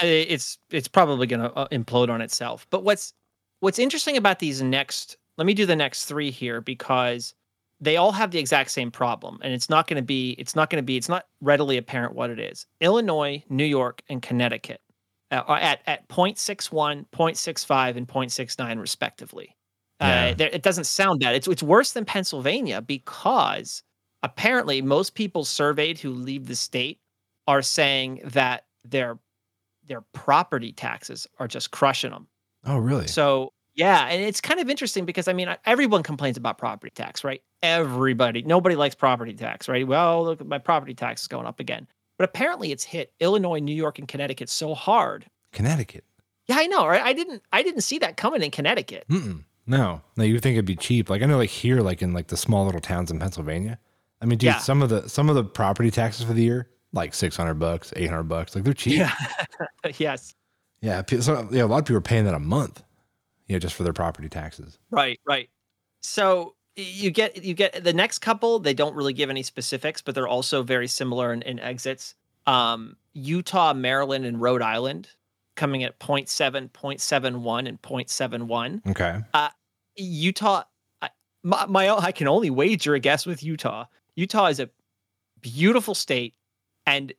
it's it's probably going to implode on itself. But what's what's interesting about these next let me do the next 3 here because they all have the exact same problem and it's not going to be it's not going to be it's not readily apparent what it is. Illinois, New York and Connecticut uh, are at at 0.61, 0.65 and 0.69 respectively. Yeah. Uh, it doesn't sound bad. It's it's worse than Pennsylvania because apparently most people surveyed who leave the state are saying that their their property taxes are just crushing them. Oh, really? So yeah, and it's kind of interesting because I mean everyone complains about property tax, right? Everybody, nobody likes property tax, right? Well, look, my property tax is going up again. But apparently, it's hit Illinois, New York, and Connecticut so hard. Connecticut. Yeah, I know, right? I didn't, I didn't see that coming in Connecticut. Mm-mm. No, no, you think it'd be cheap. Like I know, like here, like in like the small little towns in Pennsylvania. I mean, dude, Yeah. some of the some of the property taxes for the year, like six hundred bucks, eight hundred bucks, like they're cheap. Yeah. yes. Yeah. So yeah, a lot of people are paying that a month, you know, just for their property taxes. Right, right. So you get you get the next couple. They don't really give any specifics, but they're also very similar in, in exits. Um, Utah, Maryland, and Rhode Island coming at 0.7, 0.71, and 0.71. Okay. Utah, I, my, my I can only wager a guess with Utah. Utah is a beautiful state, and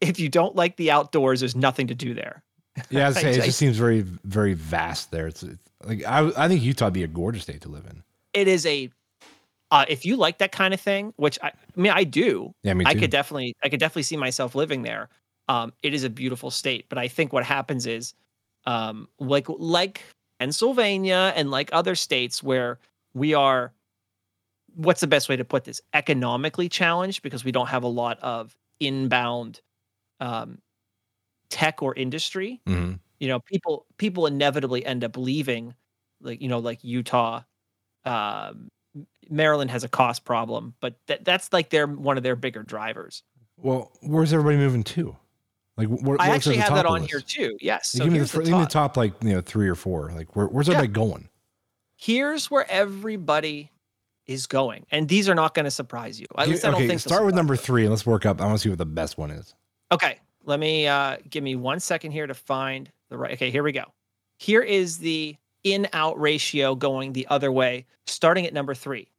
if you don't like the outdoors, there's nothing to do there. Yeah, I saying, it just seems very very vast there. It's, it's like I I think Utah would be a gorgeous state to live in. It is a uh, if you like that kind of thing, which I, I mean I do, Yeah, me too. I could definitely I could definitely see myself living there. Um, it is a beautiful state, but I think what happens is, um, like like Pennsylvania and like other states where we are, what's the best way to put this? Economically challenged because we don't have a lot of inbound um, tech or industry. Mhm. You know, people people inevitably end up leaving, like you know, like Utah. Um, Maryland has a cost problem, but that that's like their one of their bigger drivers. Well, where's everybody moving to? Like, where, I actually have that on here too. Yes. Like, So give me the, the give me the top. like you know, three or four. Like, where, where's Yeah. everybody going? Here's where everybody is going, and these are not going to surprise you. At least I don't okay, think. start with number three and let's work up. I want to see what the best one is. Okay, let me uh, give me one second here to find the right. Okay, here we go. Here is the in-out ratio going the other way, starting at number three,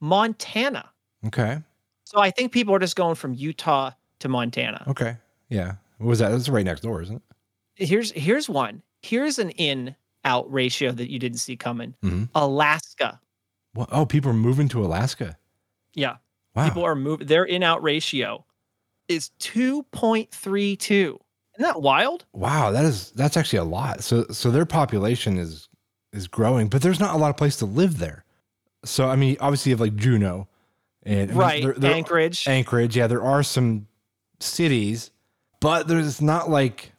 Montana. Okay. So I think people are just going from Utah to Montana. Okay. Yeah. What was that? That's right next door, isn't it? Here's here's one. Here's an in-out ratio that you didn't see coming. Mm-hmm. Alaska. What? Oh, people are moving to Alaska. Yeah. Wow. People are moving. Their in-out ratio is 2.32. Isn't that wild? wow. That is that's actually a lot. So so their population is is growing, but there's not a lot of place to live there. So I mean, obviously you have like Juneau, and right. there- there- Anchorage. Anchorage. Yeah, there are some cities, but there's not like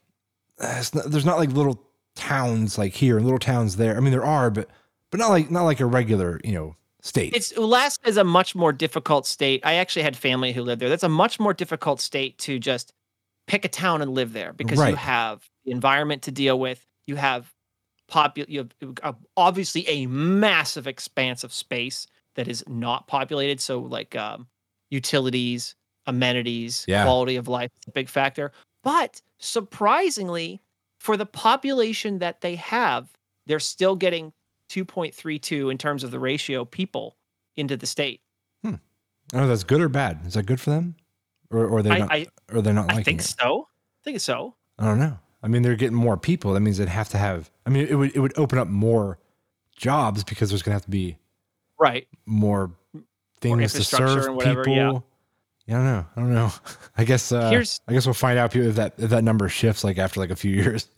it's not, there's not like little towns like here and little towns there. I mean, there are, but but not like not like a regular you know state. It's Alaska is a much more difficult state. I actually had family who lived there. That's a much more difficult state to just pick a town and live there because you have the environment to deal with. You have popu- you have obviously a massive expanse of space that is not populated. So like um, utilities, amenities, Yeah. quality of life is a big factor. But surprisingly, for the population that they have, they're still getting 2.32 in terms of the ratio people into the state. I don't know if that's good or bad. Is that good for them, or or they I, not, I, or they're not I think it? so. I think so. I don't know. I mean, they're getting more people. That means they'd have to have. I mean, it would it would open up more jobs because there's gonna have to be Right. more things to serve whatever, people. yeah. Yeah, I don't know. I don't know. I guess. Uh, Here's- I guess we'll find out if that if that number shifts like after like a few years.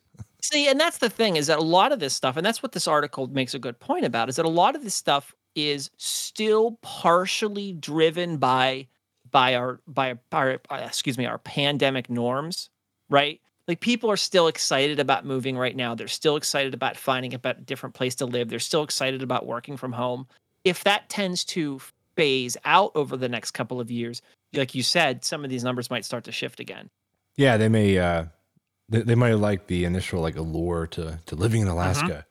See, and that's the thing is that a lot of this stuff, and that's what this article makes a good point about, is that a lot of this stuff is still partially driven by by our by our excuse me our pandemic norms, right? Like people are still excited about moving right now. They're still excited about finding a different place to live. They're still excited about working from home. If that tends to phase out over the next couple of years, like you said, some of these numbers might start to shift again. Yeah, they may. Uh, they, they might like the initial like allure to to living in Alaska,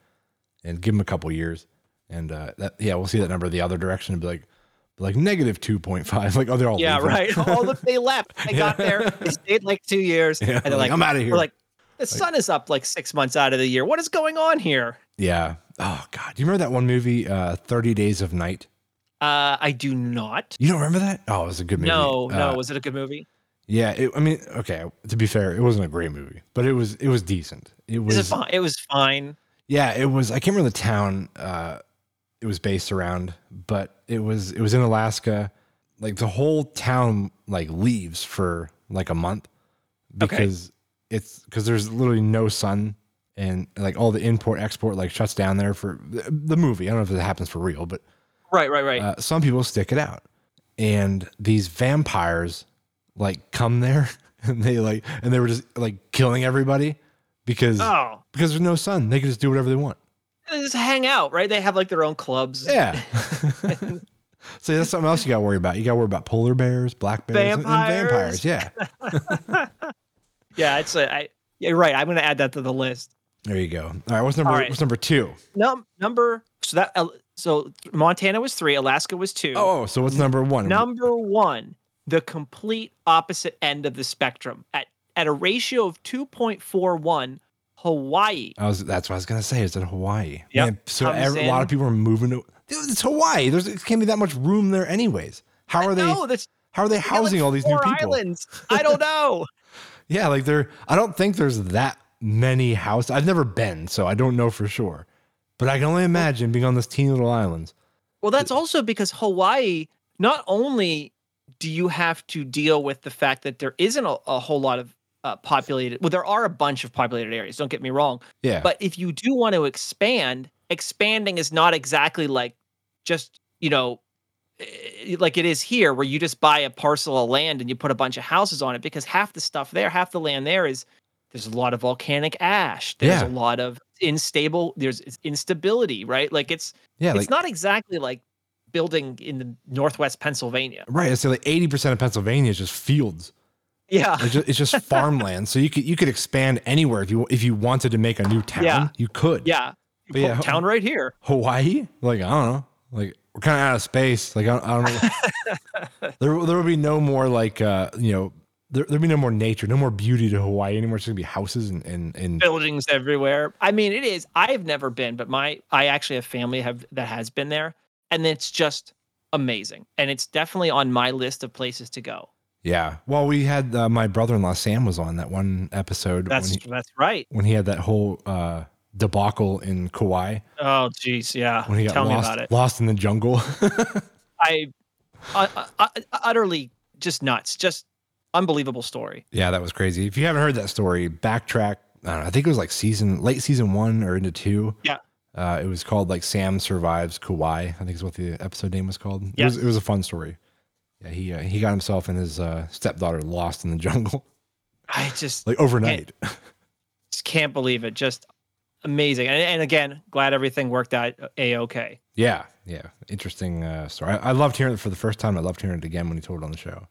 Mm-hmm. and give them a couple years, and uh, that yeah, we'll see that number the other direction and be like like negative two point five. Like oh, they're all Yeah, leaving. right. All of they left. They got there. They stayed like two years, Yeah, and they're like, like, I'm out of here. We're like, the sun is up like six months out of the year. What is going on here? Yeah. Oh God, do you remember that one movie, uh, Thirty Days of Night? Uh, I do not. You don't remember that? Oh, it was a good movie. No, no. Uh, Was it a good movie? Yeah. It, I mean, okay. To be fair, it wasn't a great movie, but it was it was decent. It was. It fine? It was fine. Yeah, it was. I can't remember the town uh, it was based around, but it was it was in Alaska. Like the whole town like leaves for like a month Okay. because it's because there's literally no sun and like all the import export like shuts down there for the, the movie. I don't know if it happens for real, but Right, right, right. uh, some people stick it out, and these vampires like come there and they like and they were just like killing everybody because oh, because there's no sun. They can just do whatever they want. they just hang out, right? They have like their own clubs. Yeah. so that's something else you got to worry about. You got to worry about polar bears, black bears, and- Vampires. and vampires. Yeah. Yeah, it's a, I, yeah, you're right. I'm going to add that to the list. There you go. All right. What's number? Right. What's number two? Num- number so that so Montana was three, Alaska was two. Oh, oh so what's number one? Number one, the complete opposite end of the spectrum at at a ratio of two point four one, Hawaii. I was. That's what I was gonna say. Is it Hawaii? Yeah. So every, a lot of people are moving to. Dude, it's Hawaii. There's it can't be that much room there, anyways. How are they? No, that's How are they got, like, housing all these new people? Islands. I don't know. Yeah, like there. I don't think there's that many houses. I've never been, so I don't know for sure. But I can only imagine being on this teeny little islands. Well, that's also because Hawaii, not only do you have to deal with the fact that there isn't a, a whole lot of uh, populated, well, there are a bunch of populated areas, don't get me wrong. Yeah. But if you do want to expand, expanding is not exactly like just, you know, eh, like it is here where you just buy a parcel of land and you put a bunch of houses on it because half the stuff there, half the land there is there's a lot of volcanic ash. There's Yeah. a lot of unstable, there's instability, right? Like it's yeah, it's like not exactly like building in the northwest Pennsylvania. right. It's like eighty percent of Pennsylvania is just fields. Yeah. It's just, it's just farmland. So you could you could expand anywhere if you if you wanted to make a new town. Yeah. You could. Yeah. But yeah, town right here. Hawaii? Like I don't know. Like we're kind of out of space. Like I don't, I don't know. there there will be no more like uh you know there there'll be no more nature, no more beauty to Hawaii anymore. It's gonna be houses and and, and Buildings everywhere. I mean, it is. I've never been, but my I actually have family have that has been there, and it's just amazing. And it's definitely on my list of places to go. yeah. Well, we had uh, my brother-in-law Sam was on that one episode That's when he, that's right. when he had that whole uh debacle in Kauai Oh, geez, yeah. when he got Tell me lost about it. lost in the jungle. I, I, I utterly just nuts. Just unbelievable story. Yeah, that was crazy. If you haven't heard that story, backtrack. I, know, I think it was like season late season one or into two. Yeah. Uh, it was called like Sam survives Kauai. I think is what the episode name was called. It Yeah. was it was a fun story. Yeah, he uh, he got himself and his uh, stepdaughter lost in the jungle I just like overnight. just can't believe it. Just amazing. And, and again, glad everything worked out a okay. yeah, yeah, interesting uh, story. I, I loved hearing it for the first time. I loved hearing it again when he told it on the show.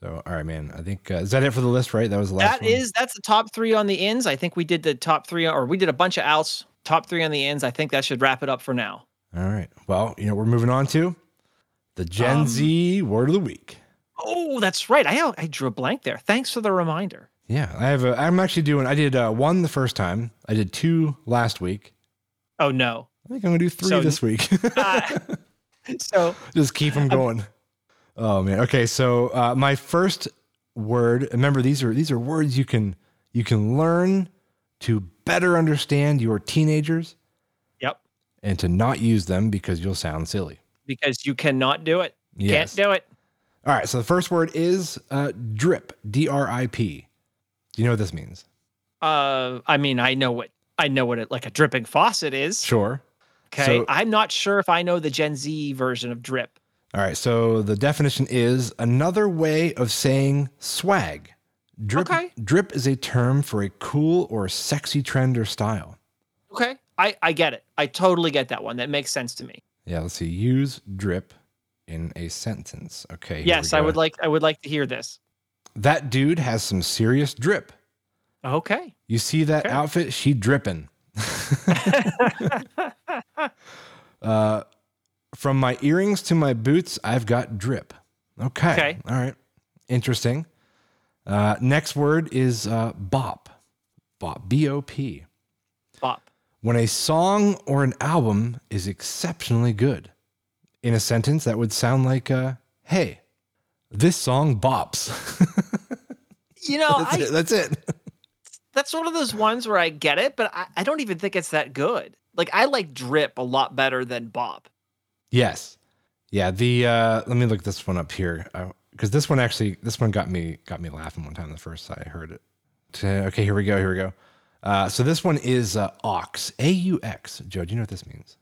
So, all right, man. I think uh, is that it for the list, right? That was the last That one. is that's the top three on the ins. I think we did the top three, or we did a bunch of outs. Top three on the ins. I think that should wrap it up for now. All right. Well, you know, we're moving on to the Gen Um, Z word of the week. Oh, that's right. I I drew a blank there. Thanks for the reminder. Yeah, I have. A, I'm actually doing. I did uh, one the first time. I did two last week. Oh no. I think I'm gonna do three So- this week. Uh, so Just keep them going. Oh man. Okay. So uh, my first word. Remember, these are these are words you can you can learn to better understand your teenagers yep, and to not use them because you'll sound silly. because you cannot do it. Yes. Can't do it. All right. So the first word is uh, drip. D R I P. Do you know what this means? Uh, I mean, I know what I know what it like a dripping faucet is. Sure. Okay, So- I'm not sure if I know the Gen Z version of drip. All right, so the definition is another way of saying swag. Drip, Okay. drip is a term for a cool or sexy trend or style. Okay, I I get it. I totally get that one. That makes sense to me. Yeah, let's see. Use drip in a sentence. Okay. yes, I would like I would like to hear this. That dude has some serious drip. Okay. You see that Okay. outfit? She dripping. uh, from my earrings to my boots, I've got drip. Okay. Okay. All right. Interesting. Uh, next word is uh, bop. Bop. B O P. Bop. When a song or an album is exceptionally good. In a sentence, that would sound like, uh, hey, this song bops. You know, that's, I, it. that's it. that's one of those ones where I get it, but I, I don't even think it's that good. Like I like drip a lot better than bop. Yes. Yeah. The uh let me look this one up here. Because this one actually this one got me got me laughing one time the first I heard it. okay, here we go. Here we go. Uh, so this one is uh, aux. A U X. Joe, do you know what this means?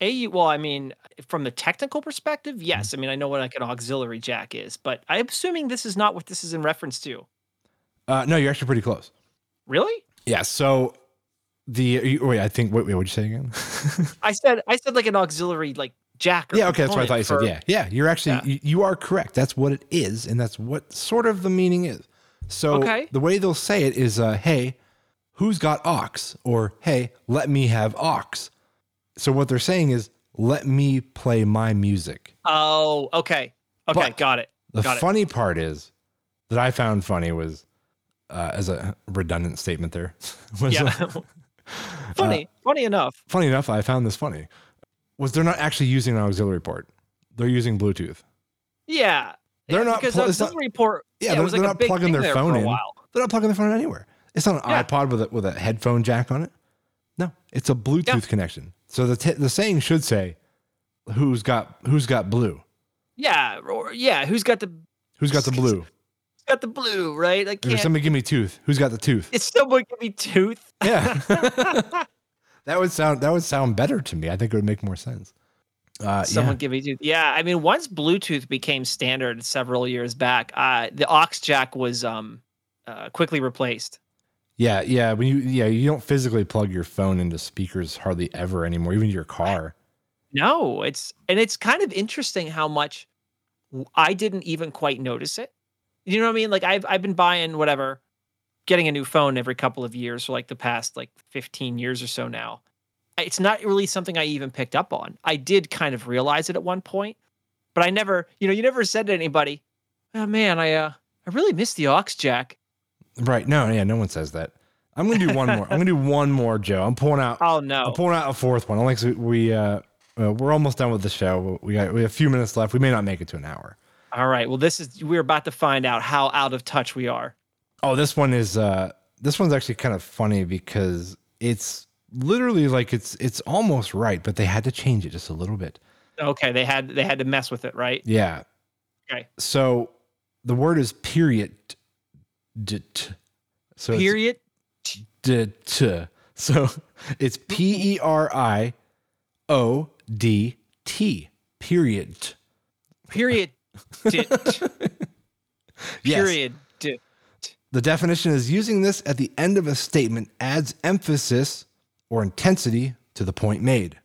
A U. well, I mean, from the technical perspective, Mm-hmm. yes. I mean, I know what like an auxiliary jack is, but I'm assuming this is not what this is in reference to. Uh, no, you're actually pretty close. Really? Yeah. So the you- wait, I think wait, wait, what'd you say again? I said I said like an auxiliary like jack. Or yeah. Okay, that's what I thought you component said. Yeah. Yeah. You're actually Yeah. You, you are correct. That's what it is, and that's what sort of the meaning is. So Okay. the way they'll say it is, uh, "Hey, who's got aux?" or "Hey, let me have aux." So what they're saying is, "Let me play my music." Oh, okay. Okay, But got it. The Got it. funny part is that I found funny was uh, as a redundant statement there. was, Yeah. uh, funny. funny enough. funny enough, I found this funny. Was they're not actually using an auxiliary port; they're using Bluetooth. Yeah. They're Yeah, not because pl- it's not- auxiliary port. Yeah, Yeah, they're, was they're like a not plugging their phone in. They're not plugging their phone in anywhere. It's not an Yeah. iPod with a with a headphone jack on it. No, it's a Bluetooth connection. So the t- the saying should say, "Who's got who's got blue? Yeah, or yeah, who's got the Who's got the blue? who's got the blue, right? Like somebody give me tooth. Who's got the tooth? it's someone give me tooth. Yeah, that would sound that would sound better to me. I think it would make more sense. Uh, Someone yeah. give me. Yeah, I mean, once Bluetooth became standard several years back, uh, the aux jack was um uh, quickly replaced. Yeah, yeah. When you yeah, you don't physically plug your phone into speakers hardly ever anymore, even your car. No, it's and it's kind of interesting how much I didn't even quite notice it. You know what I mean? Like I've I've been buying whatever, getting a new phone every couple of years for like the past like 15 years or so now. It's not really something I even picked up on. I did kind of realize it at one point, but I never, you know, you never said to anybody, "Oh man, I uh I really miss the aux jack." Right. No, yeah, no one says that. I'm gonna do one more. I'm gonna do one more, Joe. I'm pulling out Oh no, I'm pulling out a fourth one. Alex, we uh, uh we're almost done with the show. We got we have a few minutes left. We may not make it to an hour. All right. Well, this is we're about to find out how out of touch we are. Oh, this one is uh this one's actually kind of funny because it's literally like it's it's almost right, but they had to change it just a little bit. Okay, they had they had to mess with it, right? Yeah. Okay. So the word is period. D- t. So Period. d- t. So it's P E R I O D T. Period. Period. Dit. Yes. Period. The definition is using this at the end of a statement adds emphasis or intensity to the point made.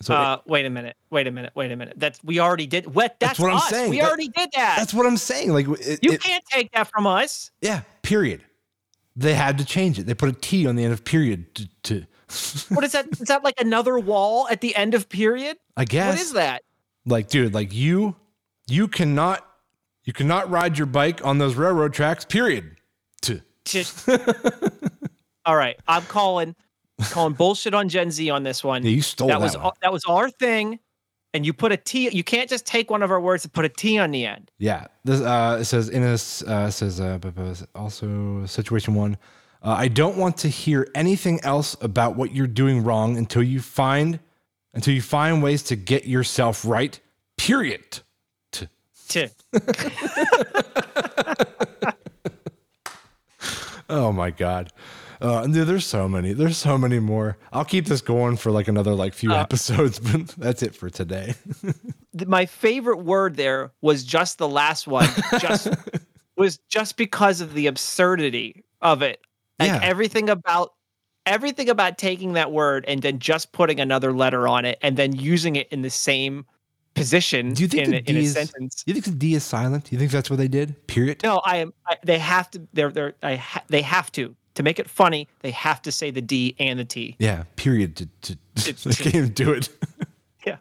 So uh, wait a minute. Wait a minute. Wait a minute. That's we already did. What? That's, That's what I'm saying. We That- already did that. that's what I'm saying. Like it, you it- can't take that from us. yeah, period. They had to change it. They put a T on the end of period to, to What is that? is that like another wall at the end of period? I guess. What is that? Like, dude, like you, you cannot, you cannot ride your bike on those railroad tracks. Period. Just- All right, I'm calling calling bullshit on Gen Z on this one. yeah, you stole that that, was one. our- that was our thing, and you put a T. You can't just take one of our words and put a T on the end. Yeah. This uh, it says in this uh, says uh, also situation one. Uh, I don't want to hear anything else about what you're doing wrong until you find until you find ways to get yourself right. Period. T- T. Oh my god. Uh, and dude, there's so many. There's so many more. I'll keep this going for like another like few Uh, episodes, but that's it for today. my favorite word there was just the last one. Just was just because of the absurdity of it. Like Yeah. everything about everything about taking that word and then just putting another letter on it and then using it in the same position Do you think in, the a, in D a is- sentence. you think the D is silent? Do You think that's what they did? Period. No, I am. I, they have to. They're. They're. I. Ha, they have to to make it funny. They have to say the D and the T. Yeah. Period. To, to, I can't do it. Yeah.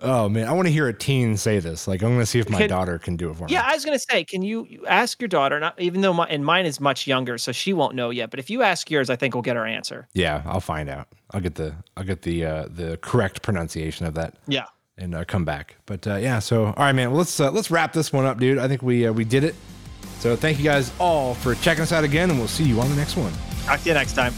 Oh man, I want to hear a teen say this. Like, I'm going to see if my Can- daughter can do it for me. Yeah, I was gonna say, can you, you ask your daughter? Not even though my and mine is much younger, so she won't know yet. But if you ask yours, I think we'll get our answer. Yeah, I'll find out. I'll get the I'll get the uh, the correct pronunciation of that Yeah. And uh, come back. But uh, yeah, so all right, man. Well, let's uh, let's wrap this one up, dude. I think we uh, we did it. So thank you guys all for checking us out again, and we'll see you on the next one. Talk to you next time.